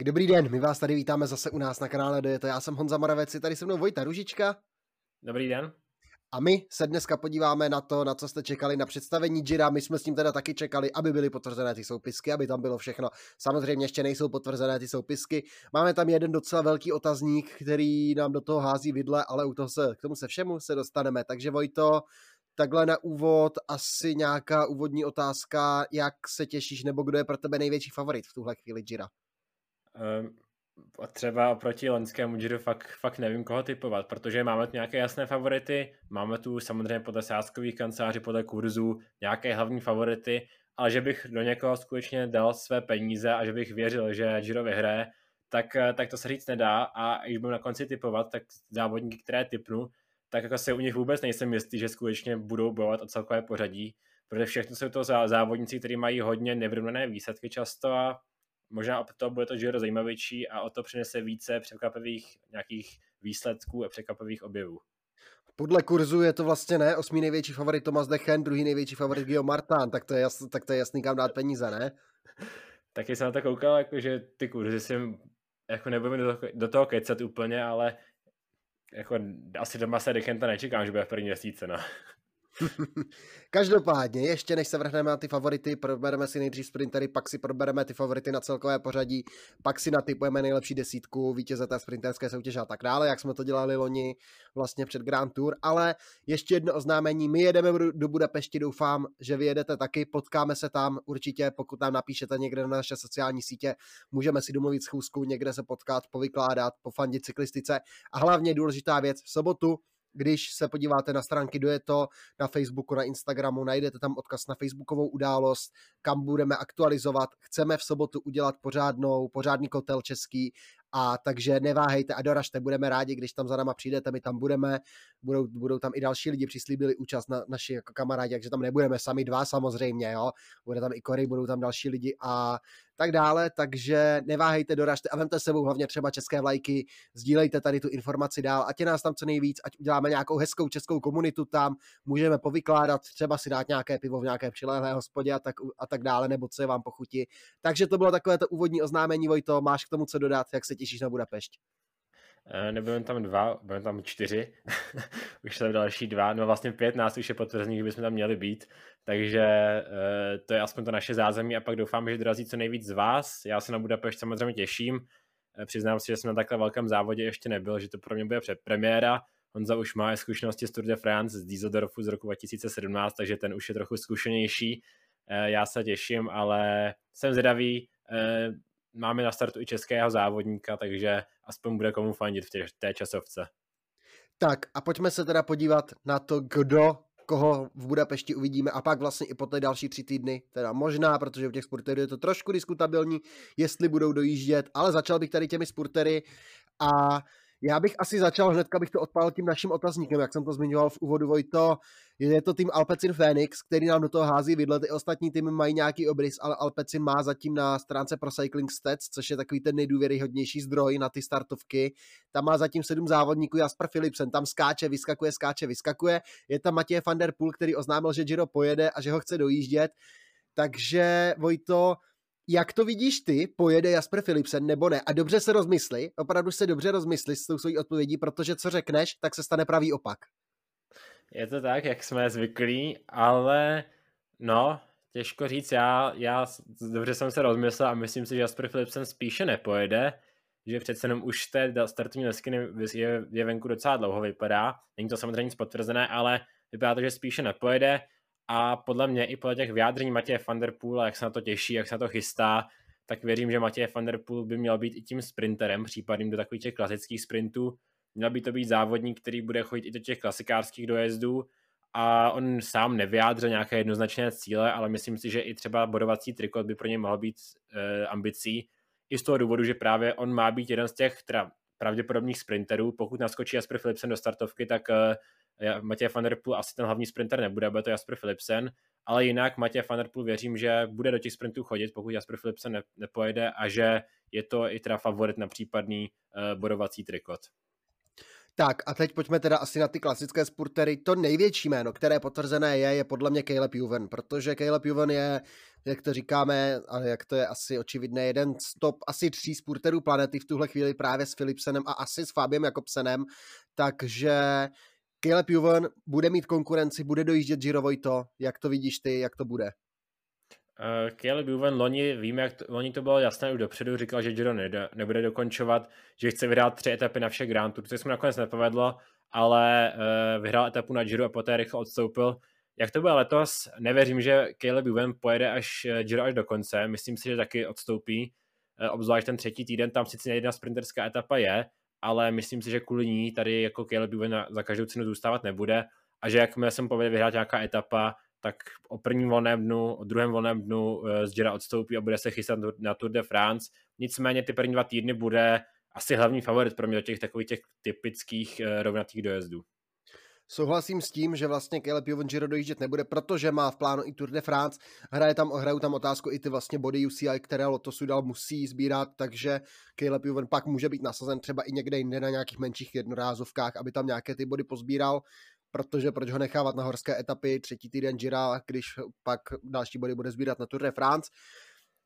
Tak, dobrý den, my vás tady vítáme zase u nás na kanále To Já jsem Honza Moravec, je tady se mnou Vojta Ružička. Dobrý den. A my se dneska podíváme na to, na co jste čekali na představení Jira. My jsme s tím teda taky čekali, aby byly potvrzené ty soupisky, aby tam bylo všechno. Samozřejmě ještě nejsou potvrzené ty soupisky. Máme tam jeden docela velký otazník, který nám do toho hází vidle, ale u toho se, k tomu se všemu se dostaneme. Takže Vojto, takhle na úvod asi nějaká úvodní otázka, jak se těšíš, nebo kdo je pro tebe největší favorit v tuhle chvíli Jira? Um, třeba oproti loňskému Giro fakt, fakt nevím, koho typovat, protože máme tu nějaké jasné favority, máme tu samozřejmě podle sázkových kanceláří, podle kurzů nějaké hlavní favority, ale že bych do někoho skutečně dal své peníze a že bych věřil, že Giro vyhraje, tak, tak to se říct nedá. A když budu na konci typovat, tak závodníky, které typnu, tak jako se u nich vůbec nejsem jistý, že skutečně budou bojovat o celkové pořadí, protože všechno jsou to závodníci, kteří mají hodně nevyrovnané výsledky často a možná o to bude to Giro zajímavější a o to přinese více překvapivých nějakých výsledků a překvapivých objevů. Podle kurzu je to vlastně ne, osmý největší favorit Tomas Dechen, druhý největší favorit Gio Martán, tak to je, jasný, tak to je jasný, kam dát peníze, ne? Taky jsem na to koukal, jako, že ty kurzy si jako nebudeme do, toho, do toho kecat úplně, ale jako asi doma se Dekenta nečekám, že bude v první měsíce, no. Každopádně, ještě než se vrhneme na ty favority, probereme si nejdřív sprintery, pak si probereme ty favority na celkové pořadí, pak si natypujeme nejlepší desítku, vítěze té sprinterské soutěže a tak dále, jak jsme to dělali loni vlastně před Grand Tour, ale ještě jedno oznámení, my jedeme do Budapešti, doufám, že vy jedete taky, potkáme se tam určitě, pokud nám napíšete někde na naše sociální sítě, můžeme si domluvit schůzku, někde se potkat, povykládat, pofandit cyklistice. A hlavně důležitá věc, v sobotu když se podíváte na stránky do je to, na Facebooku, na Instagramu, najdete tam odkaz na Facebookovou událost, kam budeme aktualizovat. Chceme v sobotu udělat pořádnou, pořádný kotel český a takže neváhejte a doražte, budeme rádi, když tam za náma přijdete, my tam budeme, budou, budou tam i další lidi, přislíbili účast na naši jako kamarádi, takže tam nebudeme sami dva samozřejmě, jo, bude tam i Kory, budou tam další lidi a tak dále, takže neváhejte, doražte a vemte sebou hlavně třeba české vlajky, sdílejte tady tu informaci dál, ať je nás tam co nejvíc, ať uděláme nějakou hezkou českou komunitu tam, můžeme povykládat, třeba si dát nějaké pivo v nějaké přilehlé hospodě a tak, a tak dále, nebo co je vám pochutí. Takže to bylo takové to úvodní oznámení, Vojto, máš k tomu co dodat, jak se těšíš na Budapešť? Eh, Nebudeme tam dva, budeme tam čtyři, už jsou další dva, no vlastně pět nás už je potvrzených, že bychom tam měli být, takže eh, to je aspoň to naše zázemí a pak doufám, že dorazí co nejvíc z vás. Já se na Budapešť samozřejmě těším, eh, přiznám si, že jsem na takhle velkém závodě ještě nebyl, že to pro mě bude premiéra. Honza už má zkušenosti z Tour de France z Dieseldorfu z roku 2017, takže ten už je trochu zkušenější. Já se těším, ale jsem zvědavý, máme na startu i českého závodníka, takže aspoň bude komu fandit v té, časovce. Tak a pojďme se teda podívat na to, kdo koho v Budapešti uvidíme a pak vlastně i po té další tři týdny, teda možná, protože u těch sporterů je to trošku diskutabilní, jestli budou dojíždět, ale začal bych tady těmi sportery a já bych asi začal hnedka, bych to odpálil tím naším otazníkem, jak jsem to zmiňoval v úvodu Vojto. Je to tým Alpecin Phoenix, který nám do toho hází vidle. Ty ostatní týmy mají nějaký obrys, ale Alpecin má zatím na stránce Pro Cycling Stats, což je takový ten nejdůvěryhodnější zdroj na ty startovky. Tam má zatím sedm závodníků, Jasper Philipsen tam skáče, vyskakuje, skáče, vyskakuje. Je tam Matěj van der Poel, který oznámil, že Giro pojede a že ho chce dojíždět. Takže Vojto, jak to vidíš ty, pojede Jasper Philipsen nebo ne? A dobře se rozmysli, opravdu se dobře rozmysli s tou svojí odpovědí, protože co řekneš, tak se stane pravý opak. Je to tak, jak jsme zvyklí, ale no, těžko říct, já, já dobře jsem se rozmyslel a myslím si, že Jasper Philipsen spíše nepojede, že přece jenom už té startovní lesky je, je venku docela dlouho vypadá, není to samozřejmě nic potvrzené, ale vypadá to, že spíše nepojede, a podle mě i podle těch vyjádření Matěje van der jak se na to těší, jak se na to chystá, tak věřím, že Matěj van der Poel by měl být i tím sprinterem, případným do takových těch klasických sprintů. Měl by to být závodník, který bude chodit i do těch klasikářských dojezdů a on sám nevyjádřil nějaké jednoznačné cíle, ale myslím si, že i třeba bodovací trikot by pro něj mohl být e, ambicí. I z toho důvodu, že právě on má být jeden z těch teda pravděpodobných sprinterů. Pokud naskočí Jasper Philipsen do startovky, tak e, Matěj van der Poel asi ten hlavní sprinter nebude, bude to Jasper Philipsen, ale jinak Matěj van der Poel věřím, že bude do těch sprintů chodit, pokud Jasper Philipsen ne, nepojede a že je to i teda favorit na případný uh, bodovací trikot. Tak a teď pojďme teda asi na ty klasické spurtery. To největší jméno, které potvrzené je, je podle mě Caleb Juven, protože Caleb Juven je, jak to říkáme, a jak to je asi očividné, jeden z top asi tří spurterů planety v tuhle chvíli právě s Philipsenem a asi s Fabiem Jakobsenem, takže Caleb Juven bude mít konkurenci, bude dojíždět Giro jak to vidíš ty, jak to bude? Uh, Caleb Juven loni, víme, jak to, loni to bylo jasné už dopředu, říkal, že Giro nebude, nebude dokončovat, že chce vyhrát tři etapy na všech Grand Tour, což se mu nakonec nepovedlo, ale uh, vyhrál etapu na Giro a poté rychle odstoupil. Jak to bude letos, nevěřím, že Caleb Juven pojede až uh, Giro až do konce, myslím si, že taky odstoupí, uh, obzvlášť ten třetí týden, tam sice jedna sprinterská etapa je, ale myslím si, že kvůli ní tady jako Caleb Juven za každou cenu zůstávat nebude. A že jakmile jsem povede vyhrát nějaká etapa, tak o prvním volném dnu, o druhém volném dnu eh, z Jira odstoupí a bude se chystat na Tour de France. Nicméně ty první dva týdny bude asi hlavní favorit pro mě do těch takových těch typických eh, rovnatých dojezdů. Souhlasím s tím, že vlastně Caleb Juven Giro dojíždět nebude, protože má v plánu i Tour de France. Hraje tam, hrajou tam otázku i ty vlastně body UCI, které Lotosu dal musí sbírat, takže Caleb Juven pak může být nasazen třeba i někde jinde na nějakých menších jednorázovkách, aby tam nějaké ty body pozbíral protože proč ho nechávat na horské etapy třetí týden Gira, když pak další body bude sbírat na Tour de France.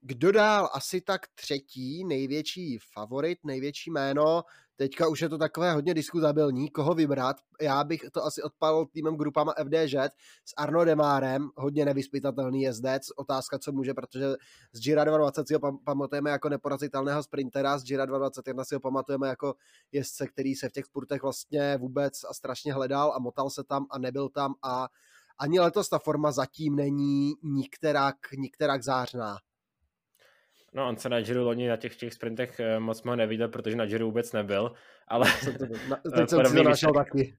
Kdo dál? Asi tak třetí největší favorit, největší jméno. Teďka už je to takové hodně diskutabilní, koho vybrat. Já bych to asi odpal týmem grupama FDŽ s Arno Demárem, hodně nevyspytatelný jezdec. Otázka, co může, protože z Gira 20 si ho pamatujeme jako neporazitelného sprintera, z Gira 21 si ho pamatujeme jako jezdce, který se v těch spurtech vlastně vůbec a strašně hledal a motal se tam a nebyl tam a ani letos ta forma zatím není nikterak, nikterak zářná. No, on se na Giro loni na těch, těch sprintech eh, moc moc neviděl, protože na Giro vůbec nebyl, ale na, teď jsem si to našel taky.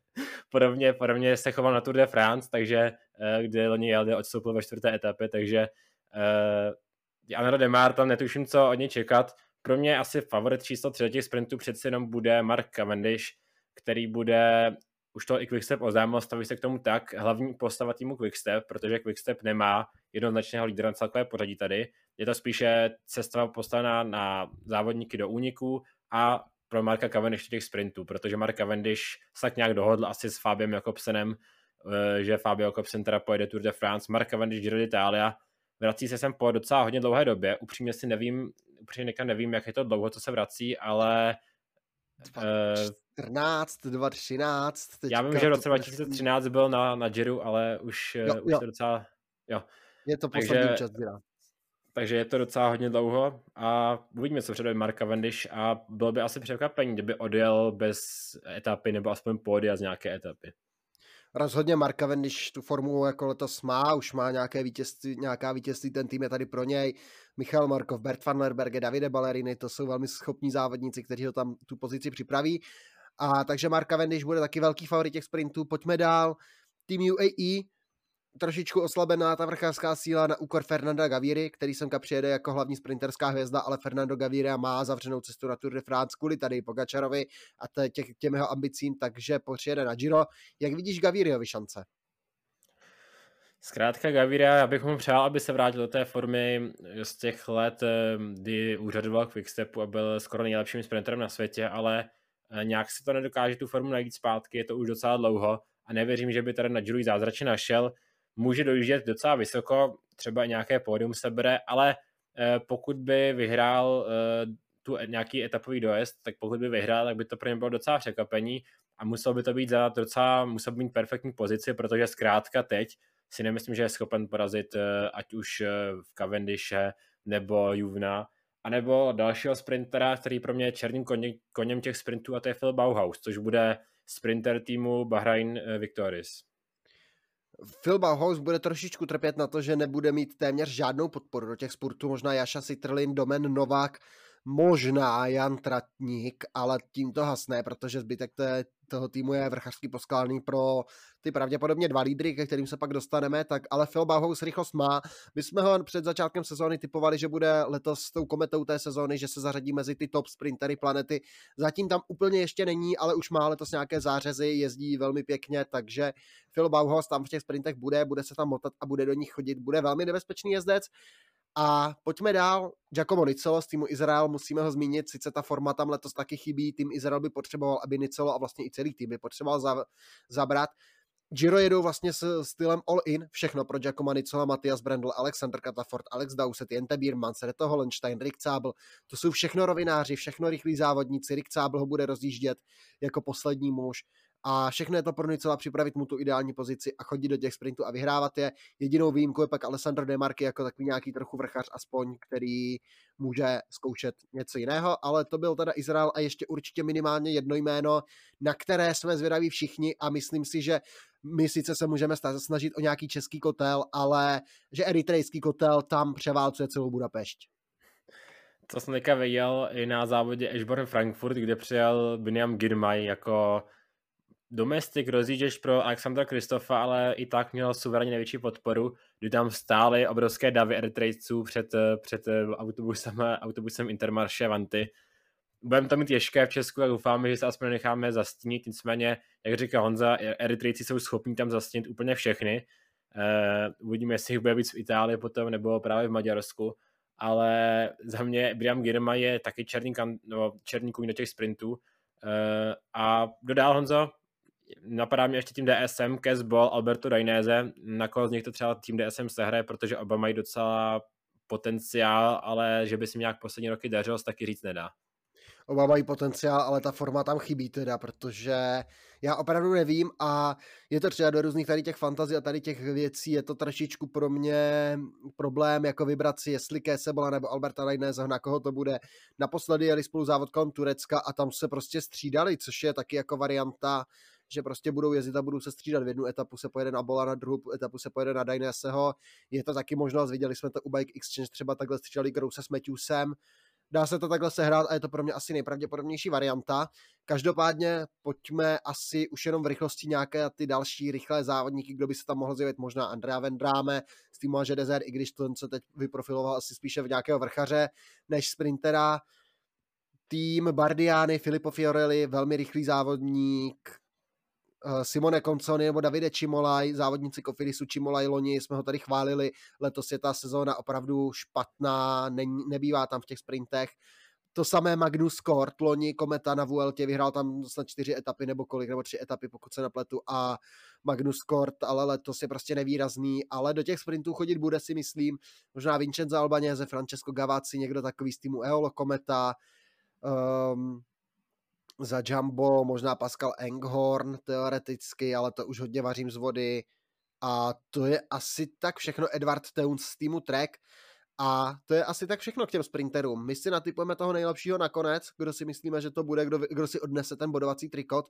podobně, podobně se choval na Tour de France, takže eh, kde loni jel, odstoupil ve čtvrté etapě, takže uh, Anro Demar tam netuším, co od něj čekat. Pro mě asi favorit číslo tři těch sprintů přeci jenom bude Mark Cavendish, který bude už to i Quickstep oznámil, staví se k tomu tak, hlavní postava týmu Quickstep, protože Quickstep nemá jednoznačného lídra na celkové pořadí tady. Je to spíše cesta postavená na závodníky do úniku a pro Marka Cavendish těch sprintů, protože Mark Cavendish se tak nějak dohodl asi s Fabiem Jakobsenem, eh, že Fabio Jakobsen teda pojede Tour de France, Mark Cavendish Giro d'Italia, vrací se sem po docela hodně dlouhé době, upřímně si nevím, upřímně nevím, jak je to dlouho, co se vrací, ale 2014, 2013. Já vím, že v roce 2013 byl na, na Giro, ale už, jo, už jo. to docela, jo. Je to poslední čas takže je to docela hodně dlouho a uvidíme, co předvede Marka Vendiš a bylo by asi překvapení, kdyby odjel bez etapy nebo aspoň pódia z nějaké etapy. Rozhodně Marka Vendiš tu formu jako letos má, už má nějaké vítězství, nějaká vítězství, ten tým je tady pro něj. Michal Markov, Bert van Lerberge, Davide Ballerini, to jsou velmi schopní závodníci, kteří ho tam tu pozici připraví. A takže Marka Vendiš bude taky velký favorit těch sprintů. Pojďme dál. Tým UAE, trošičku oslabená ta vrchářská síla na úkor Fernanda Gaviry, který semka přijede jako hlavní sprinterská hvězda, ale Fernando Gaviria má zavřenou cestu na Tour de France kvůli tady Pogačarovi a těch, těm jeho ambicím, takže přijede na Giro. Jak vidíš Gaviriovi šance? Zkrátka Gaviria, já bych mu přál, aby se vrátil do té formy z těch let, eh, kdy úřadoval Quickstepu a byl skoro nejlepším sprinterem na světě, ale eh, nějak si to nedokáže tu formu najít zpátky, je to už docela dlouho a nevěřím, že by tady na Giro zázračně našel může dojíždět docela vysoko, třeba nějaké pódium sebere, ale eh, pokud by vyhrál eh, tu e, nějaký etapový dojezd, tak pokud by vyhrál, tak by to pro ně bylo docela překvapení a musel by to být za docela, musel by mít perfektní pozici, protože zkrátka teď si nemyslím, že je schopen porazit eh, ať už v Cavendishe nebo Juvna, anebo dalšího sprintera, který pro mě je černým koněm, koněm těch sprintů a to je Phil Bauhaus, což bude sprinter týmu Bahrain Victoris. Phil Bauhaus bude trošičku trpět na to, že nebude mít téměř žádnou podporu do těch sportů. Možná Jaša Sitrlin, Domen Novák, možná Jan Tratník, ale tím to hasne, protože zbytek té, toho týmu je vrchařský poskládaný pro ty pravděpodobně dva lídry, ke kterým se pak dostaneme, tak ale Phil Bauhaus rychlost má. My jsme ho před začátkem sezóny typovali, že bude letos s tou kometou té sezóny, že se zařadí mezi ty top sprintery planety. Zatím tam úplně ještě není, ale už má letos nějaké zářezy, jezdí velmi pěkně, takže Phil Bauhaus tam v těch sprintech bude, bude se tam motat a bude do nich chodit, bude velmi nebezpečný jezdec. A pojďme dál. Giacomo Nicolo z týmu Izrael, musíme ho zmínit, sice ta forma tam letos taky chybí, tým Izrael by potřeboval, aby Nicolo a vlastně i celý tým by potřeboval za, zabrat. Giro jedou vlastně s stylem all-in, všechno pro Giacomo Nicola, Matias Brendel, Alexander Katafort, Alex Dowsett, Jente Biermann, Reto Holenstein, Rick Zabel, to jsou všechno rovináři, všechno rychlí závodníci, Rick Zabel ho bude rozjíždět jako poslední muž a všechno je to pro Nicola připravit mu tu ideální pozici a chodit do těch sprintů a vyhrávat je. Jedinou výjimkou je pak Alessandro Demarky jako takový nějaký trochu vrchař aspoň, který může zkoušet něco jiného, ale to byl teda Izrael a ještě určitě minimálně jedno jméno, na které jsme zvědaví všichni a myslím si, že my sice se můžeme snažit o nějaký český kotel, ale že eritrejský kotel tam převálcuje celou Budapešť. To jsem teďka viděl i na závodě Ashburn Frankfurt, kde přijel Biniam Girmay jako domestik rozjížděč pro Alexandra Kristofa, ale i tak měl suverénně největší podporu, kdy tam stály obrovské davy eritrejců před, před autobusem, autobusem Intermarše Vanty. Budeme to mít těžké v Česku a doufáme, že se aspoň necháme zastínit, nicméně, jak říká Honza, eritrejci jsou schopni tam zastínit úplně všechny. Uh, uvidíme, jestli jich bude víc v Itálii potom, nebo právě v Maďarsku, ale za mě Brian Girma je taky černý, no, černý kůň do těch sprintů. Uh, a dodál Honzo, napadá mě ještě tým DSM, Casball, Alberto Dainese, na koho z nich to třeba tým DSM sehraje, protože oba mají docela potenciál, ale že by si nějak poslední roky dařilo, taky říct nedá. Oba mají potenciál, ale ta forma tam chybí teda, protože já opravdu nevím a je to třeba do různých tady těch fantazí a tady těch věcí, je to trošičku pro mě problém, jako vybrat si, jestli Kesebola nebo Alberta Dainese, na koho to bude. Naposledy jeli spolu závod kolem Turecka a tam se prostě střídali, což je taky jako varianta že prostě budou jezdit a budou se střídat. V jednu etapu se pojede na Bola, na druhou etapu se pojede na Daineseho. Je to taky možnost, viděli jsme to u Bike Exchange, třeba takhle střídali Grouse s Matthewsem. Dá se to takhle sehrát a je to pro mě asi nejpravděpodobnější varianta. Každopádně pojďme asi už jenom v rychlosti nějaké ty další rychlé závodníky, kdo by se tam mohl zjevit, možná Andrea Vendráme z týmu Desert, i když to, co teď vyprofiloval asi spíše v nějakého vrchaře než sprintera. Tým Bardiány, Filippo Fiorelli, velmi rychlý závodník, Simone Conconi nebo Davide Čimolaj, závodníci Kofirisu Čimolaj loni, jsme ho tady chválili, letos je ta sezóna opravdu špatná, ne, nebývá tam v těch sprintech. To samé Magnus Kort, loni Kometa na Vueltě, vyhrál tam snad čtyři etapy nebo kolik, nebo tři etapy, pokud se napletu a Magnus Kort, ale letos je prostě nevýrazný, ale do těch sprintů chodit bude si myslím, možná Vincenzo Albanese, Francesco Gavazzi, někdo takový z týmu Eolo Kometa, um, za Jumbo, možná Pascal Enghorn teoreticky, ale to už hodně vařím z vody. A to je asi tak všechno Edward Teuns z týmu Trek. A to je asi tak všechno k těm sprinterům. My si natypujeme toho nejlepšího nakonec, kdo si myslíme, že to bude, kdo, kdo si odnese ten bodovací trikot.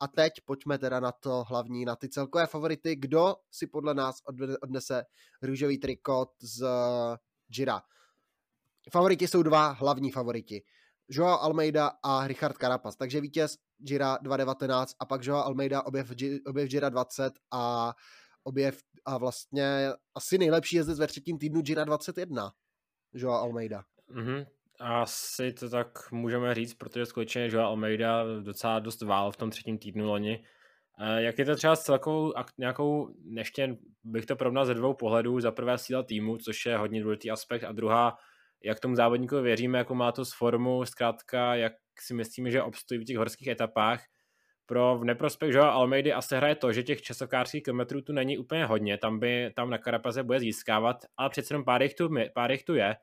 A teď pojďme teda na to hlavní, na ty celkové favority. Kdo si podle nás odnese růžový trikot z Gira? Favoriti jsou dva hlavní favoriti. Joao Almeida a Richard Carapaz. Takže vítěz Gira 2.19 a pak Joao Almeida objev, objev Gira 20 a objev a vlastně asi nejlepší jezdec ve třetím týdnu Gira 21. Joao Almeida. Mm-hmm. Asi to tak můžeme říct, protože skutečně Joao Almeida docela dost vál v tom třetím týdnu loni. Jak je to třeba s celkovou nějakou, ještě bych to porovnal ze dvou pohledů, za prvé síla týmu, což je hodně důležitý aspekt, a druhá jak tomu závodníkovi věříme, jako má to s formu, zkrátka, jak si myslíme, že obstojí v těch horských etapách. Pro v neprospěch Joa Almeidy asi hraje to, že těch časovkářských kilometrů tu není úplně hodně, tam by tam na Karapaze bude získávat, ale přece jenom pár tu, pár jich tu je.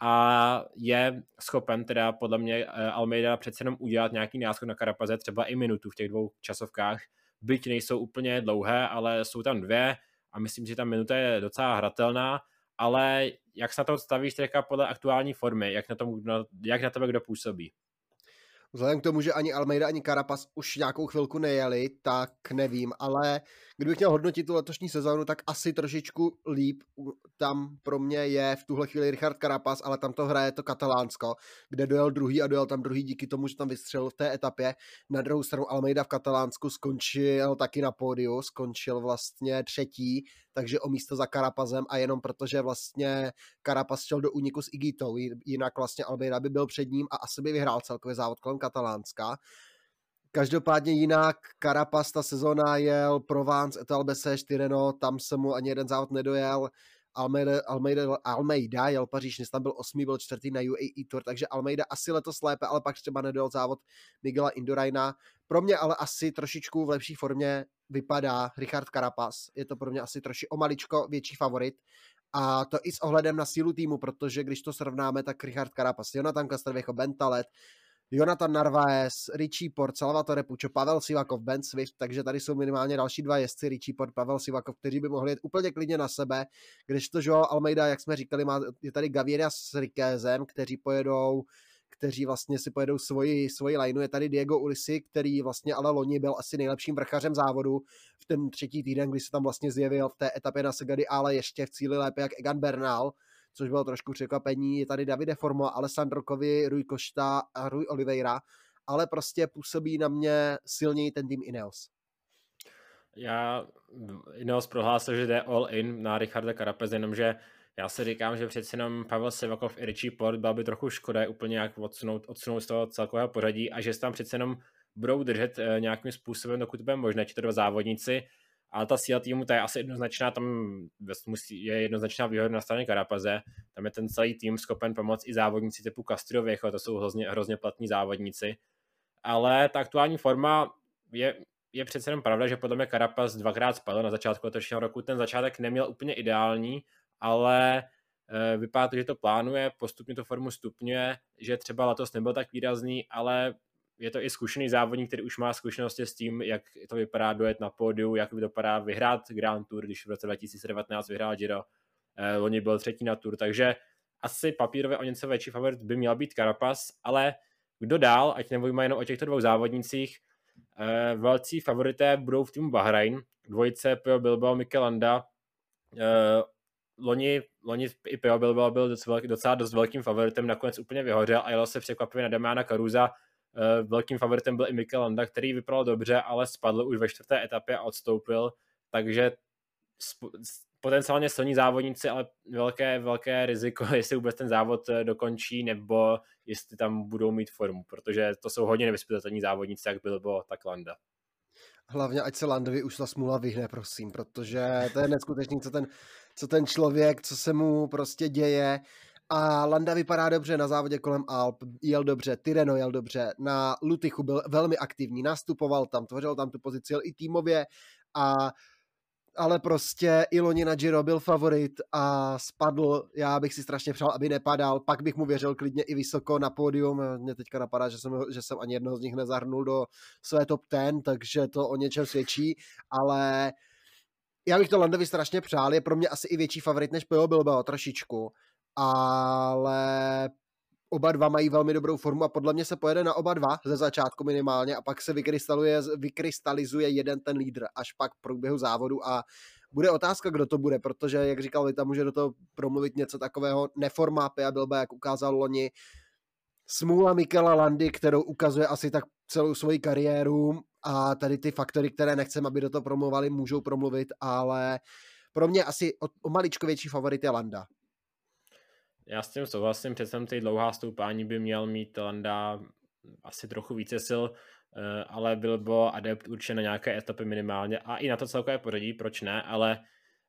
A je schopen teda podle mě eh, Almeida přece jenom udělat nějaký náskok na Karapaze, třeba i minutu v těch dvou časovkách, byť nejsou úplně dlouhé, ale jsou tam dvě a myslím, že ta minuta je docela hratelná ale jak se na to stavíš teďka podle aktuální formy, jak na, tom, jak na tebe kdo působí? Vzhledem k tomu, že ani Almeida, ani Carapaz už nějakou chvilku nejeli, tak nevím, ale kdybych měl hodnotit tu letošní sezónu, tak asi trošičku líp tam pro mě je v tuhle chvíli Richard Carapaz, ale tam to hraje to Katalánsko, kde dojel druhý a dojel tam druhý díky tomu, že tam vystřelil v té etapě. Na druhou stranu Almeida v Katalánsku skončil taky na pódiu, skončil vlastně třetí, takže o místo za Karapazem a jenom protože vlastně Karapaz šel do úniku s Igitou, jinak vlastně Almeida by byl před ním a asi by vyhrál celkově závod kolem Katalánska. Každopádně jinak Carapaz ta sezóna jel Provence, Etalbese, Štyreno, tam se mu ani jeden závod nedojel Almeida, Almeida, Almeida jel Paříž, tam byl osmý, byl čtvrtý na UAE Tour, takže Almeida asi letos lépe, ale pak třeba nedojel závod Miguela Indurajna. Pro mě ale asi trošičku v lepší formě vypadá Richard Carapaz. Je to pro mě asi troši o maličko větší favorit. A to i s ohledem na sílu týmu, protože když to srovnáme, tak Richard Carapaz, Jonathan Castrovejo, Bentalet, Jonathan Narvaez, Richie Port, Salvatore Pučo, Pavel Sivakov, Ben Swift, takže tady jsou minimálně další dva jezdci, Richie Port, Pavel Sivakov, kteří by mohli jít úplně klidně na sebe, když to Joao Almeida, jak jsme říkali, má, je tady Gaviria s Rikézem, kteří pojedou kteří vlastně si pojedou svoji, svoji lineu. Je tady Diego Ulisi, který vlastně ale loni byl asi nejlepším vrchařem závodu v ten třetí týden, kdy se tam vlastně zjevil v té etapě na Segady, ale ještě v cíli lépe jak Egan Bernal což bylo trošku překvapení. Je tady Davide Formo, Alessandro Kovi, Rui Košta a Rui Oliveira, ale prostě působí na mě silněji ten tým Ineos. Já Ineos prohlásil, že jde all in na Richarda Carapez, jenomže já si říkám, že přeci jenom Pavel Sivakov i Richie Port byl by trochu škoda úplně jak odsunout, odsunout z toho celkového pořadí a že se tam přeci jenom budou držet eh, nějakým způsobem, dokud bude možné, dva závodníci, ale ta síla týmu ta je asi jednoznačná, tam je jednoznačná výhoda na straně Karapaze, tam je ten celý tým schopen pomoct i závodníci typu Castro Viejo, to jsou hrozně, hrozně platní závodníci, ale ta aktuální forma je, je přece jenom pravda, že podle mě Karapaz dvakrát spadl na začátku letošního roku, ten začátek neměl úplně ideální, ale e, vypadá to, že to plánuje, postupně to formu stupňuje, že třeba letos nebyl tak výrazný, ale je to i zkušený závodník, který už má zkušenosti s tím, jak to vypadá dojet na pódiu, jak vypadá vyhrát Grand Tour, když v roce 2019 vyhrál Giro, eh, loni byl třetí na Tour, takže asi papírově o něco větší favorit by měl být Carapaz, ale kdo dál, ať nemluvíme jenom o těchto dvou závodnicích, eh, velcí favorité budou v týmu Bahrain, dvojice Pio Bilbao, Mikelanda, eh, loni, loni i Pio Bilbao byl docela, docela dost velkým favoritem, nakonec úplně vyhořel a jelo se překvapivě na Damiana Caruza, Eh, velkým favoritem byl i Mikel Landa, který vypadal dobře, ale spadl už ve čtvrté etapě a odstoupil, takže potenciálně silní závodníci, ale velké, velké riziko, jestli vůbec ten závod eh, dokončí, nebo jestli tam budou mít formu, protože to jsou hodně nevyspytatelní závodníci, jak byl tak Landa. Hlavně, ať se Landovi už ta smůla vyhne, prosím, protože to je neskutečný, co ten, co ten člověk, co se mu prostě děje a Landa vypadá dobře na závodě kolem Alp, jel dobře, Tyreno jel dobře, na Lutychu byl velmi aktivní, nastupoval tam, tvořil tam tu pozici, jel i týmově, a, ale prostě i loni na Giro byl favorit a spadl, já bych si strašně přál, aby nepadal, pak bych mu věřil klidně i vysoko na pódium, mě teďka napadá, že jsem, že jsem ani jednoho z nich nezahrnul do své top ten, takže to o něčem svědčí, ale já bych to Landovi strašně přál, je pro mě asi i větší favorit než Pio Bilbao trošičku ale oba dva mají velmi dobrou formu a podle mě se pojede na oba dva ze začátku minimálně a pak se vykrystalizuje, vykrystalizuje jeden ten lídr až pak v průběhu závodu a bude otázka, kdo to bude, protože, jak říkal Vita, může do toho promluvit něco takového neforma Pia Bilba, jak ukázal loni, smůla Mikela Landy, kterou ukazuje asi tak celou svoji kariéru a tady ty faktory, které nechcem, aby do toho promluvali, můžou promluvit, ale pro mě asi o, o maličko větší favorit je Landa. Já s tím souhlasím, přece ty dlouhá stoupání by měl mít Landa asi trochu více sil, eh, ale byl by adept určitě na nějaké etapy minimálně a i na to celkové pořadí, proč ne, ale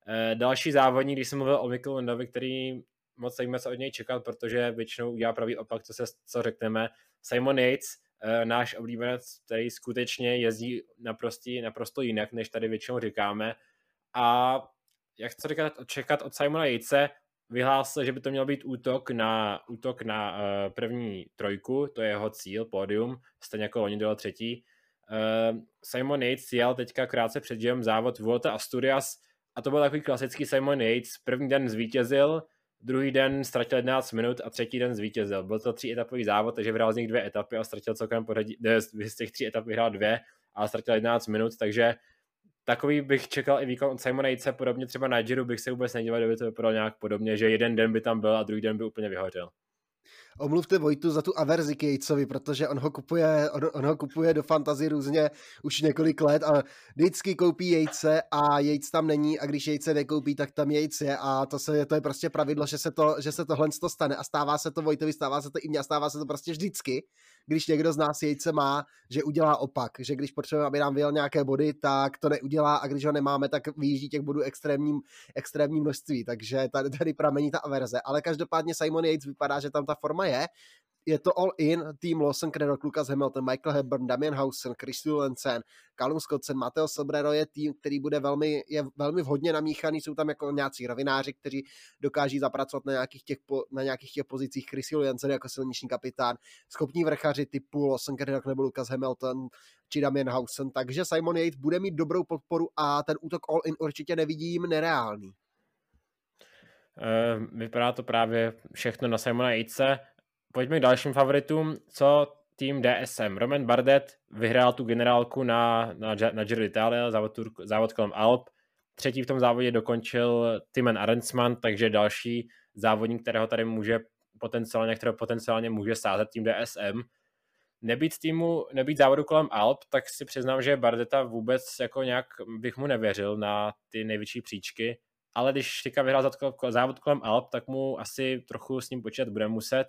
eh, další závodník, když jsem mluvil o Mikkel Landovi, který moc nevíme, co od něj čekat, protože většinou udělá pravý opak, co, se, co řekneme. Simon Yates, eh, náš oblíbenec, který skutečně jezdí naprosto, naprosto jinak, než tady většinou říkáme. A jak chci říkat, čekat od Simona Yatese, vyhlásil, že by to měl být útok na, útok na uh, první trojku, to je jeho cíl, pódium, stejně jako loni dal třetí. Uh, Simon Yates jel teďka krátce před živem závod Vuelta Asturias a to byl takový klasický Simon Yates. První den zvítězil, druhý den ztratil 11 minut a třetí den zvítězil. Byl to tří etapový závod, takže vyhrál z nich dvě etapy a ztratil celkem pořadí, z těch tří etap vyhrál dvě a ztratil 11 minut, takže takový bych čekal i výkon od Simona Jejce, podobně třeba na Giro bych se vůbec nedíval, kdyby to vypadalo nějak podobně, že jeden den by tam byl a druhý den by úplně vyhořel. Omluvte Vojtu za tu averzi k Jejcovi, protože on ho kupuje, on, on ho kupuje do fantazy různě už několik let a vždycky koupí Jejce a Jejc tam není a když Jejce nekoupí, tak tam Jejc je a to, se, to je prostě pravidlo, že se, to, že se tohle to stane a stává se to Vojtovi, stává se to i mně a stává se to prostě vždycky, když někdo z nás Jejce má, že udělá opak, že když potřebujeme, aby nám vyjel nějaké body, tak to neudělá a když ho nemáme, tak vyjíždí těch bodů extrémním, extrémní množství, takže tady, tady pramení ta averze, ale každopádně Simon Yates vypadá, že tam ta forma je. Je to all in, tým Lawson, Craddock, Lucas Hamilton, Michael Hepburn, Damian Hausen, Chris Lensen, Callum Scottsen, Mateo Sobrero je tým, který bude velmi, je velmi vhodně namíchaný, jsou tam jako nějací rovináři, kteří dokáží zapracovat na nějakých těch, na nějakých těch pozicích Chris Jensen jako silniční kapitán, schopní vrchaři typu Lawson, Craddock nebo Lucas Hamilton, či Damian Hausen, takže Simon Yates bude mít dobrou podporu a ten útok all in určitě nevidím nereálný. Uh, vypadá to právě všechno na Simona Yatese. Pojďme k dalším favoritům. Co tým DSM? Roman Bardet vyhrál tu generálku na, na, na Giro d'Italia, závod, závod kolem Alp. Třetí v tom závodě dokončil Timen Arensman, takže další závodník, kterého tady může potenciálně, kterého potenciálně může sázet tým DSM. Nebýt týmu, nebýt závodu kolem Alp, tak si přiznám, že Bardeta vůbec jako nějak bych mu nevěřil na ty největší příčky ale když teďka vyhrál závod kolem Alp, tak mu asi trochu s ním počítat bude muset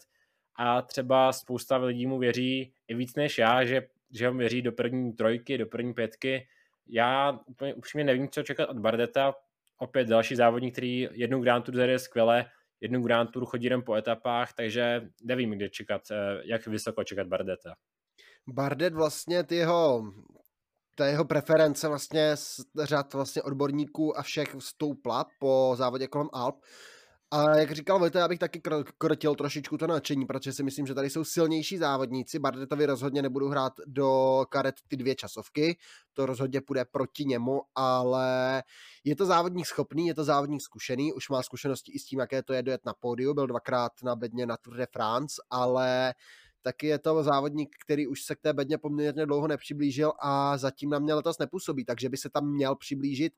a třeba spousta lidí mu věří i víc než já, že, že mu věří do první trojky, do první pětky. Já úplně upřímně nevím, co čekat od Bardeta. Opět další závodník, který jednu Grand Tour je skvěle, jednu Grand Tour chodí jen po etapách, takže nevím, kde čekat, eh, jak vysoko čekat Bardeta. Bardet vlastně ty jeho ta jeho preference vlastně z řad vlastně odborníků a všech stoupla po závodě kolem Alp. A jak říkal Vojta, já bych taky krotil trošičku to nadšení, protože si myslím, že tady jsou silnější závodníci. Bardetovi rozhodně nebudou hrát do karet ty dvě časovky, to rozhodně půjde proti němu, ale je to závodník schopný, je to závodník zkušený, už má zkušenosti i s tím, jaké to je dojet na pódiu, byl dvakrát na bedně na Tour de France, ale taky je to závodník, který už se k té bedně poměrně dlouho nepřiblížil a zatím na mě letos nepůsobí, takže by se tam měl přiblížit.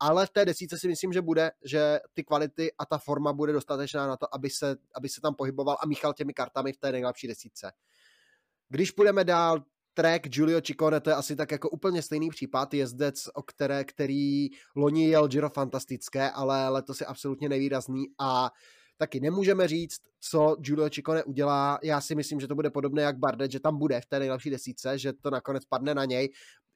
Ale v té desíce si myslím, že bude, že ty kvality a ta forma bude dostatečná na to, aby se, aby se tam pohyboval a míchal těmi kartami v té nejlepší desíce. Když půjdeme dál, track Giulio Ciccone, to je asi tak jako úplně stejný případ, jezdec, o které, který loni jel Giro fantastické, ale letos je absolutně nevýrazný a taky nemůžeme říct, co Giulio Ciccone udělá. Já si myslím, že to bude podobné jak Bardet, že tam bude v té nejlepší desíce, že to nakonec padne na něj,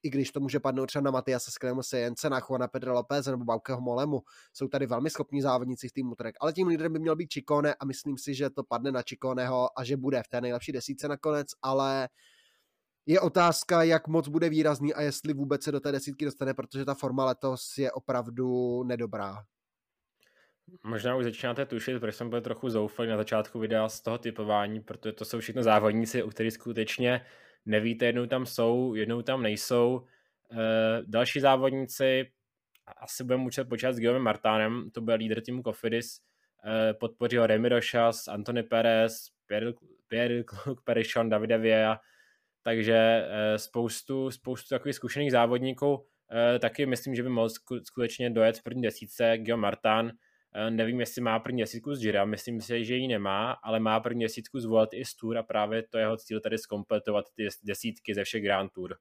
i když to může padnout třeba na Matiasa Sklemose Jence, na Juana Pedro López nebo Baukeho Molemu. Jsou tady velmi schopní závodníci v týmu Trek, ale tím lídrem by měl být Ciccone a myslím si, že to padne na Cicconeho a že bude v té nejlepší desíce nakonec, ale je otázka, jak moc bude výrazný a jestli vůbec se do té desítky dostane, protože ta forma letos je opravdu nedobrá. Možná už začínáte tušit, protože jsem byl trochu zoufalý na začátku videa z toho typování, protože to jsou všechno závodníci, u kterých skutečně nevíte, jednou tam jsou, jednou tam nejsou. E, další závodníci, asi budeme muset počítat s Guillaume Martánem, to byl lídr týmu Cofidis, e, podpoří ho Remy Rochas, Antony Perez, Pierre, Pierre Perichon, Davide Vieja, takže e, spoustu, spoustu takových zkušených závodníků. Taky myslím, že by mohl skutečně dojet v první desítce Guillaume Martán, Eh, nevím, jestli má první desítku z Jira, myslím si, že ji nemá, ale má první desítku z World i z Tour a právě to jeho cíl tady zkompletovat ty desítky ze všech Grand Tour.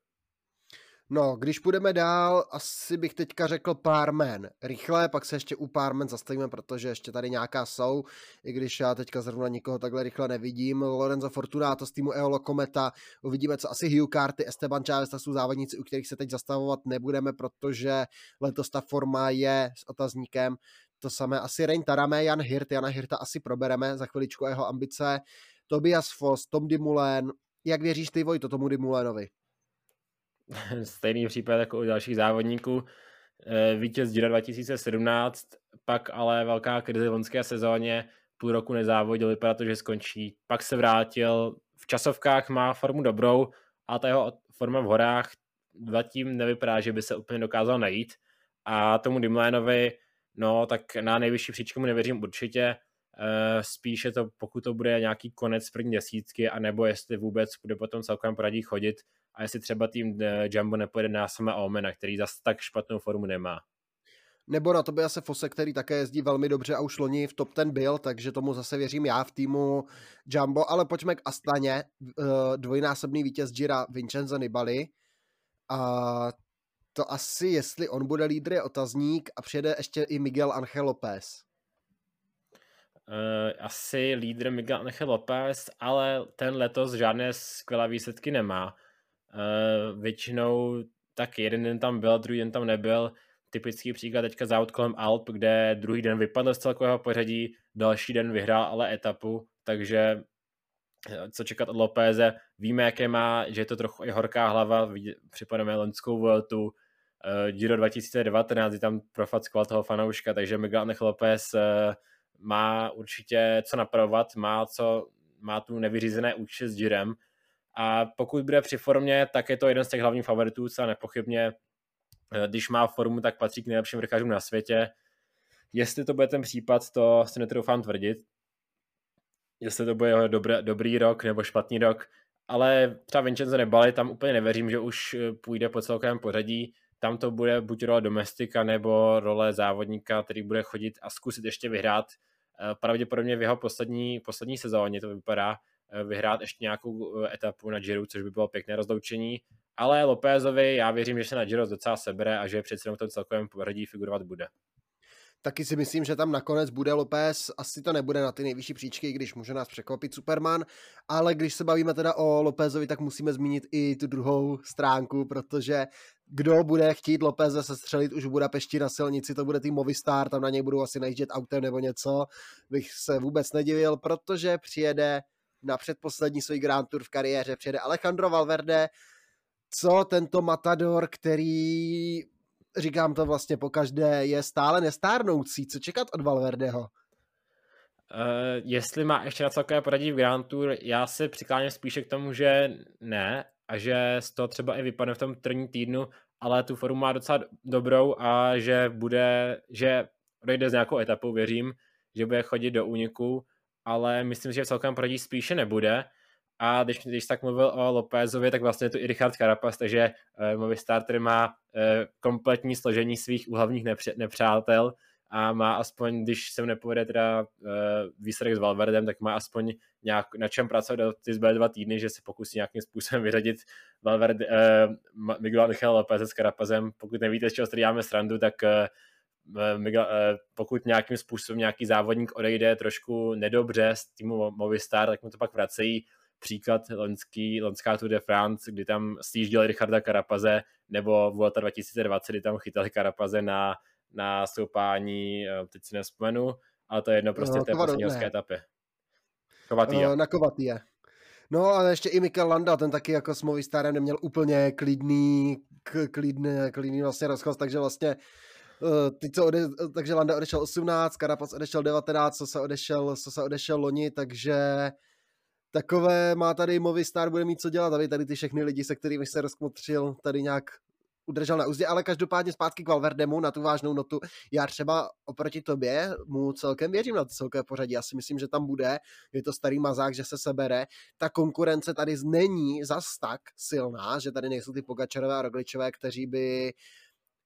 No, když půjdeme dál, asi bych teďka řekl pár men. Rychle, pak se ještě u pár men zastavíme, protože ještě tady nějaká jsou, i když já teďka zrovna nikoho takhle rychle nevidím. Lorenzo Fortunato z týmu Eolo Kometa, uvidíme, co asi Hugh Carty, Esteban Chávez, to jsou závodníci, u kterých se teď zastavovat nebudeme, protože letos ta forma je s otazníkem. To samé asi Rein Tarame, Jan Hirt, Jana Hirta asi probereme za chviličku jeho ambice. Tobias Foss, Tom Dimulen. Jak věříš ty, Vojto, tomu Dimulenovi? Stejný případ jako u dalších závodníků. Eh, vítěz Gira 2017, pak ale velká krize v loňské sezóně, půl roku nezávodil, vypadá to, že skončí. Pak se vrátil, v časovkách má formu dobrou, a ta jeho forma v horách zatím nevypadá, že by se úplně dokázal najít. A tomu Dimlenovi No, tak na nejvyšší příčku mu nevěřím určitě. Eh, spíše to, pokud to bude nějaký konec první desítky, anebo jestli vůbec bude potom celkem poradí chodit a jestli třeba tým eh, Jumbo nepojede na samé Omena, který zase tak špatnou formu nemá. nebo na to by asi Fose, který také jezdí velmi dobře a už loni v top ten byl, takže tomu zase věřím já v týmu Jumbo, ale pojďme k Astaně, eh, dvojnásobný vítěz Gira Vincenzo Nibali a to asi, jestli on bude lídr, je otazník a přijede ještě i Miguel Angel López. Uh, asi lídr Miguel Angel López, ale ten letos žádné skvělé výsledky nemá. Uh, většinou tak jeden den tam byl, druhý den tam nebyl. Typický příklad teďka závod kolem Alp, kde druhý den vypadl z celkového pořadí, další den vyhrál ale etapu, takže eh, co čekat od Lopéze. Víme, jaké má, že je to trochu i horká hlava, připadáme loňskou Vueltu, Giro 2019, kdy tam profackoval toho fanouška, takže Miguel Angel López uh, má určitě co napravovat, má, co, má tu nevyřízené účty s Girem a pokud bude při formě, tak je to jeden z těch hlavních favoritů, a nepochybně, eh, když má formu, tak patří k nejlepším vrchařům na světě. Jestli to bude ten případ, to si netroufám tvrdit. Jestli to bude dobrý, dobrý rok nebo špatný rok, ale třeba Vincenzo Nebali, tam úplně nevěřím, že už eh, půjde po celkovém pořadí. Tam to bude buď role domestika nebo role závodníka, který bude chodit a zkusit ještě vyhrát. Eh, pravděpodobně v jeho poslední, poslední sezóně to vypadá, Eh, vyhrát ještě nějakou eh, etapu na Giro, což by bylo pěkné rozloučení. Ale Lopézovi já věřím, že se na Giro docela sebere a že přece v tom celkovém poradí figurovat bude. Taky si myslím, že tam nakonec bude Lopez, asi to nebude na ty nejvyšší příčky, když může nás překvapit Superman, ale když se bavíme teda o Lopezovi, tak musíme zmínit i tu druhou stránku, protože kdo bude chtít Lopeze se střelit už v Budapešti na silnici, to bude tým Movistar, tam na něj budou asi najíždět autem nebo něco, bych se vůbec nedivil, protože přijede na předposlední svůj Grand Tour v kariéře. Přijede Alejandro Valverde, co tento Matador, který, říkám to vlastně po každé, je stále nestárnoucí. Co čekat od Valverdeho? Uh, jestli má ještě na celkové poradí v Grand Tour, já se přikláním spíše k tomu, že ne a že z toho třeba i vypadne v tom prvním týdnu, ale tu formu má docela dobrou a že bude, že odejde z nějakou etapou, věřím, že bude chodit do úniku ale myslím, že v celkem poradí spíše nebude. A když, když tak mluvil o Lopézovi, tak vlastně je to i Richard Carapaz, takže uh, Movistar který má uh, kompletní složení svých úhlavních nepř- nepřátel a má aspoň, když se mu nepovede teda uh, výsledek s Valverdem, tak má aspoň nějak na čem pracovat do ty zbylé dva týdny, že se pokusí nějakým způsobem vyřadit Valverde, uh, Miguel Angel Lopez s Carapazem. Pokud nevíte, z čeho tady děláme srandu, tak uh, Eh, eh, pokud nějakým způsobem nějaký závodník odejde trošku nedobře z týmu Movistar, tak mu to pak vracejí příklad loňský, loňská Tour de France, kdy tam stíždili Richarda Karapaze, nebo Vuelta 2020, kdy tam chytali Karapaze na, na stoupání, eh, teď si nespomenu, ale to je jedno prostě no, té poslední etapě. Kovatýja. Na Kovatýje. No a ještě i Mikel Landa, ten taky jako s Movistarem neměl úplně klidný, klidný, klidný vlastně rozchod, takže vlastně Eh, teď co ode, takže Landa odešel 18, Karapas odešel 19, co se odešel, co se odešel loni, takže takové má tady Movistar, bude mít co dělat, aby tady ty všechny lidi, se kterými se rozkmotřil, tady nějak udržel na úzdě, ale každopádně zpátky k Valverdemu na tu vážnou notu. Já třeba oproti tobě mu celkem věřím na to celkové pořadí. Já si myslím, že tam bude. Je to starý mazák, že se sebere. Ta konkurence tady není zas tak silná, že tady nejsou ty Pogačarové a Rogličové, kteří by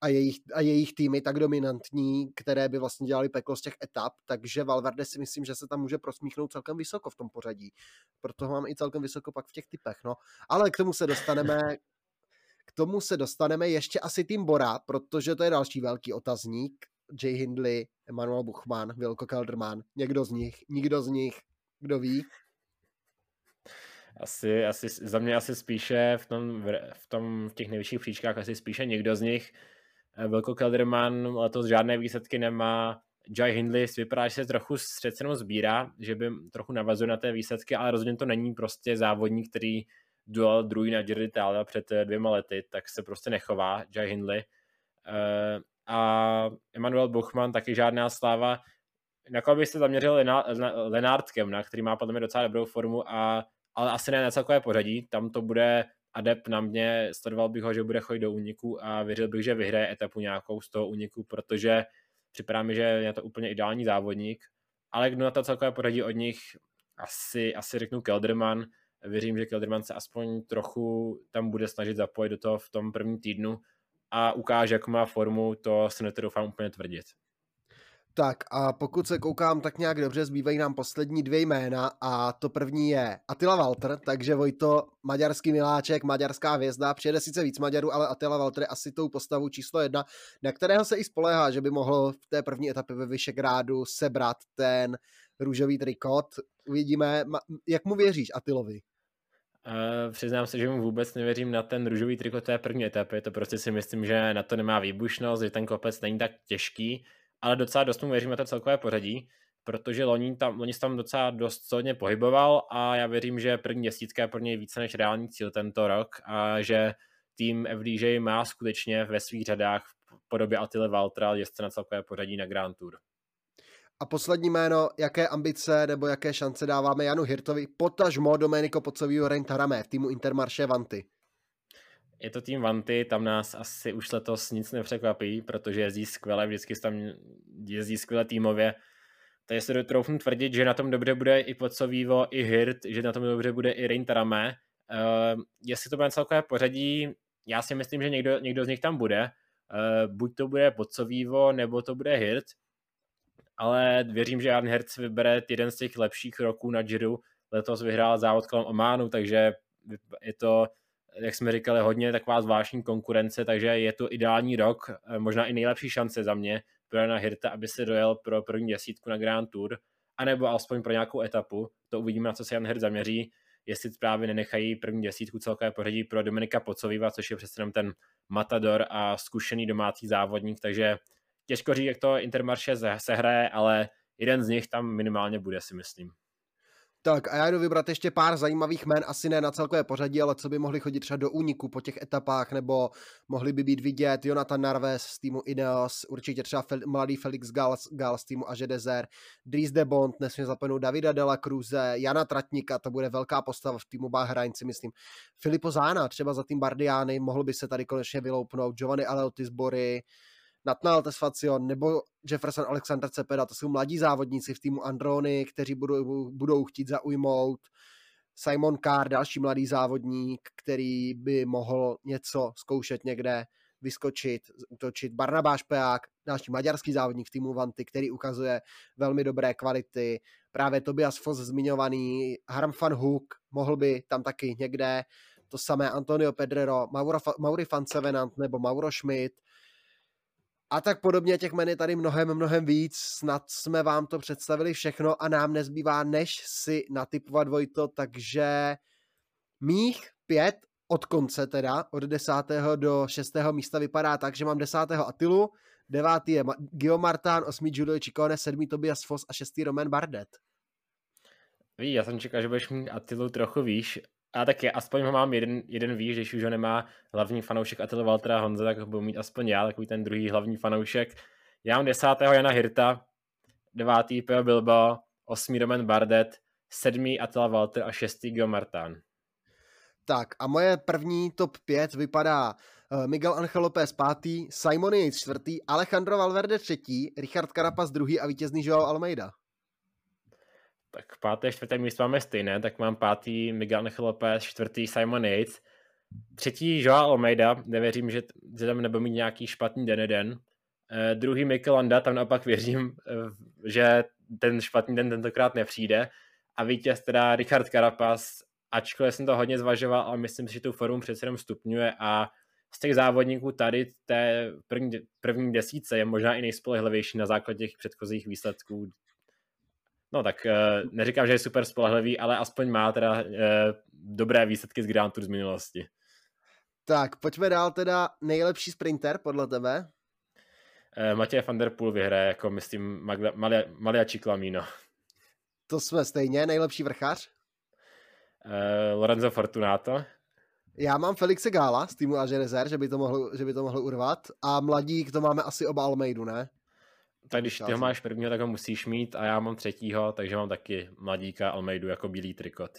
a jejich, a jejich týmy tak dominantní, které by vlastně dělali peklo z těch etap, takže Valverde si myslím, že se tam může prosmíchnout celkem vysoko v tom pořadí. Proto mám i celkem vysoko pak v těch typech, no. Ale k tomu se dostaneme, k tomu se dostaneme ještě asi tým Bora, protože to je další velký otazník. Jay Hindley, Emanuel Buchmann, Vilko Kelderman, někdo z nich, nikdo z nich, kdo ví? Asi, asi za mě asi spíše v, tom, v, tom, v těch nejvyšších příčkách asi spíše někdo z nich. Velko Kelderman letos žádné výsledky nemá, Jai Hindley vypadá, že se trochu přece jenom sbírá, že by trochu navazuje na té výsledky, ale rozhodně to není prostě závodník, který duel druhý na Giro d'Italia před eh, dvěma lety, tak se prostě nechová Jai Hindley. Uh, a Emanuel Buchmann taky žádná sláva. Na koho bych se zaměřil Lenard Kemna, který má podle mě docela dobrou formu, a, ale asi ne na celkové pořadí. Tam to bude adept na mě, sledoval bych ho, že bude chodit do úniku a věřil bych, že vyhraje etapu nějakou z toho úniku, protože připadá mi, že je to úplně ideální závodník, ale kdo na to celkové poradí od nich, asi, asi řeknu Kelderman, věřím, že Kelderman se aspoň trochu tam bude snažit zapojit do toho v tom prvním týdnu a ukáže, jak má formu, to se netroufám úplně tvrdit. Tak a pokud se koukám tak nějak dobře, zbývají nám poslední dvě jména a to první je Attila Walter, takže Vojto, maďarský miláček, maďarská hvězda, přijede sice víc Maďarů, ale Attila Walter je asi tou postavu číslo jedna, na kterého se i spoléhá, že by mohl v té první etapě ve Vyšegrádu sebrat ten růžový trikot. Uvidíme, jak mu věříš Atilovi? Uh, přiznám se, že mu vůbec nevěřím na ten růžový trikot té první etapy, to prostě si myslím, že na to nemá výbušnost, že ten kopec není tak těžký, ale docela dost mu věřím na to celkové pořadí, protože loni tam, loni tam docela dost solidně pohyboval a já věřím, že první desítka je pro něj více než reální cíl tento rok a že tým FDJ má skutečně ve svých řadách v podobě Attila Valtra jezdce na celkové pořadí na Grand Tour. A poslední jméno, jaké ambice nebo jaké šance dáváme Janu Hirtovi, potažmo Domenico Pocovýho Rentaramé v týmu Intermarché Vanty? Je to tým Vanty, tam nás asi už letos nic nepřekvapí, protože jezdí skvěle, vždycky tam jezdí skvěle týmově. Takže se troufnu tvrdit, že na tom dobře bude i Pocovívo, i Hirt, že na tom dobře bude i Reintarame. Uh, jestli to bude celkové pořadí, já si myslím, že někdo, někdo z nich tam bude. Uh, buď to bude Pocovívo, nebo to bude Hirt ale věřím, že Jan Hertz vybere jeden z těch lepších roků na Giro. Letos vyhrál závod kolem Ománu, takže je to, jak jsme říkali, hodně taková zvláštní konkurence, takže je to ideální rok, možná i nejlepší šance za mě pro Jana Hirta, aby se dojel pro první desítku na Grand Tour, anebo alespoň pro nějakou etapu. To uvidíme, na co se Jan Hirt zaměří, jestli právě nenechají první desítku celkové pořadí pro Dominika Pocoviva, což je přece jenom ten matador a zkušený domácí závodník, takže těžko říct, jak to Intermarše sehraje, ale jeden z nich tam minimálně bude, si myslím. Tak a já jdu vybrat ještě pár zajímavých jmen, asi ne na celkové pořadí, ale co by mohli chodit třeba do úniku po těch etapách, nebo mohli by být vidět Jonathan Narves z týmu Ineos, určitě třeba Fel, mladý Felix Gal, Gal z týmu Aže Dezer, Dries de Bond, nesmím zapomenout Davida de la Cruze, Jana Tratníka, to bude velká postava v týmu Bahrain, si myslím. Filipo Zána, třeba za tým Bardiány, mohl by se tady konečně vyloupnout, Giovanni Aleotisbory, Natnal Tesfacion nebo Jefferson Alexander Cepeda, to jsou mladí závodníci v týmu Androny, kteří budou, budou chtít zaujmout. Simon Carr, další mladý závodník, který by mohl něco zkoušet někde, vyskočit, útočit. Barnabáš Peák, další maďarský závodník v týmu Vanty, který ukazuje velmi dobré kvality. Právě Tobias Foss zmiňovaný, Harm van Hook, mohl by tam taky někde. To samé Antonio Pedrero, Mauro, Mauri van Sevenant nebo Mauro Schmidt a tak podobně těch men je tady mnohem, mnohem víc. Snad jsme vám to představili všechno a nám nezbývá, než si natypovat Vojto, takže mých pět od konce teda, od desátého do šestého místa vypadá tak, že mám desátého Atilu, devátý je Gio Martán, osmý Giulio Ciccone, sedmý Tobias Foss a šestý Roman Bardet. Ví, já jsem čekal, že budeš mít Atilu trochu výš, a taky aspoň ho mám jeden, jeden výš, když už ho nemá hlavní fanoušek Attila Waltera Honza, tak ho budu mít aspoň já, takový ten druhý hlavní fanoušek. Já mám desátého Jana Hirta, devátý Pio Bilbo, osmý Roman Bardet, sedmý Attila Walter a šestý Gio Martán. Tak a moje první top 5 vypadá uh, Miguel Angel López pátý, Simon Yates čtvrtý, Alejandro Valverde třetí, Richard Carapaz druhý a vítězný Joao Almeida tak páté, čtvrté místo máme stejné, tak mám pátý Miguel Angel Lopez, čtvrtý Simon Yates, třetí Joao Almeida, nevěřím, že, že tam nebude mít nějaký špatný den jeden, uh, druhý Mikel Landa, tam naopak věřím, uh, že ten špatný den tentokrát nepřijde. A vítěz teda Richard Carapaz, ačkoliv jsem to hodně zvažoval, ale myslím si, že tu formu přece jenom stupňuje a z těch závodníků tady té první, první desíce je možná i nejspolehlivější na základě těch předchozích výsledků No tak uh, neříkám, že je super spolehlivý, ale aspoň má teda uh, dobré výsledky z Grand Tour z minulosti. Tak, pojďme dál teda nejlepší sprinter podle tebe. Uh, Matěj van der Poel vyhraje jako myslím Magla, Malia, Ciclamino. To jsme stejně, nejlepší vrchař? Uh, Lorenzo Fortunato. Já mám Felixe Gála z týmu Agerezer, že by to mohl, že by to mohl urvat. A mladík to máme asi oba Almeidu, ne? Tak když ty ho máš prvního, tak ho musíš mít a já mám třetího, takže mám taky mladíka Almeidu jako bílý trikot.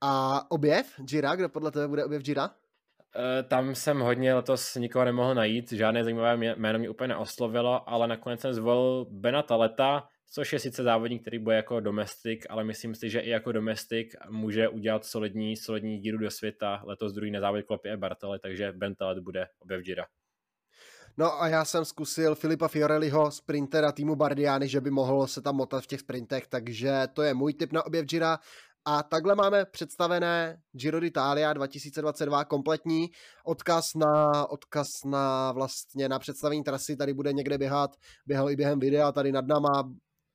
A objev Jira, kdo podle tebe bude objev Jira? E, tam jsem hodně letos nikoho nemohl najít, žádné zajímavé jméno mě úplně neoslovilo, ale nakonec jsem zvolil Bena Taleta, což je sice závodník, který bude jako domestik, ale myslím si, že i jako domestik může udělat solidní, solidní díru do světa. Letos druhý nezávodit Klopě Bartele, takže Ben Talet bude objev Jira. No a já jsem zkusil Filipa Fiorelliho, sprintera týmu Bardiani, že by mohl se tam motat v těch sprintech, takže to je můj tip na objev Gira. A takhle máme představené Giro d'Italia 2022 kompletní. Odkaz na, odkaz na vlastně na představení trasy tady bude někde běhat, běhal i během videa tady nad náma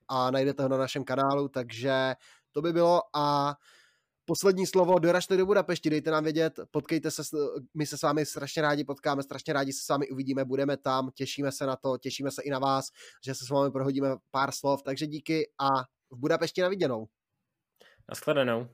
a najdete ho na našem kanálu, takže to by bylo a poslední slovo, doražte do Budapešti, dejte nám vědět, potkejte se, my se s vámi strašně rádi potkáme, strašně rádi se s vámi uvidíme, budeme tam, těšíme se na to, těšíme se i na vás, že se s vámi prohodíme pár slov, takže díky a v Budapešti na viděnou. Naschledanou.